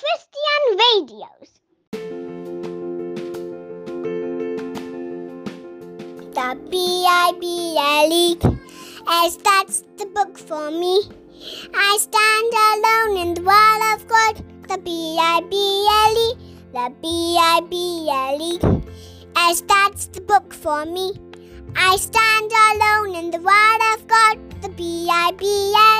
Christian Radios. The B-I-B-L-E as that's the book for me. I stand alone in the world of God. The B-I-B-L-E, the B-I-B-L-E as that's the book for me. I stand alone in the world of God. The B-I-B-L-E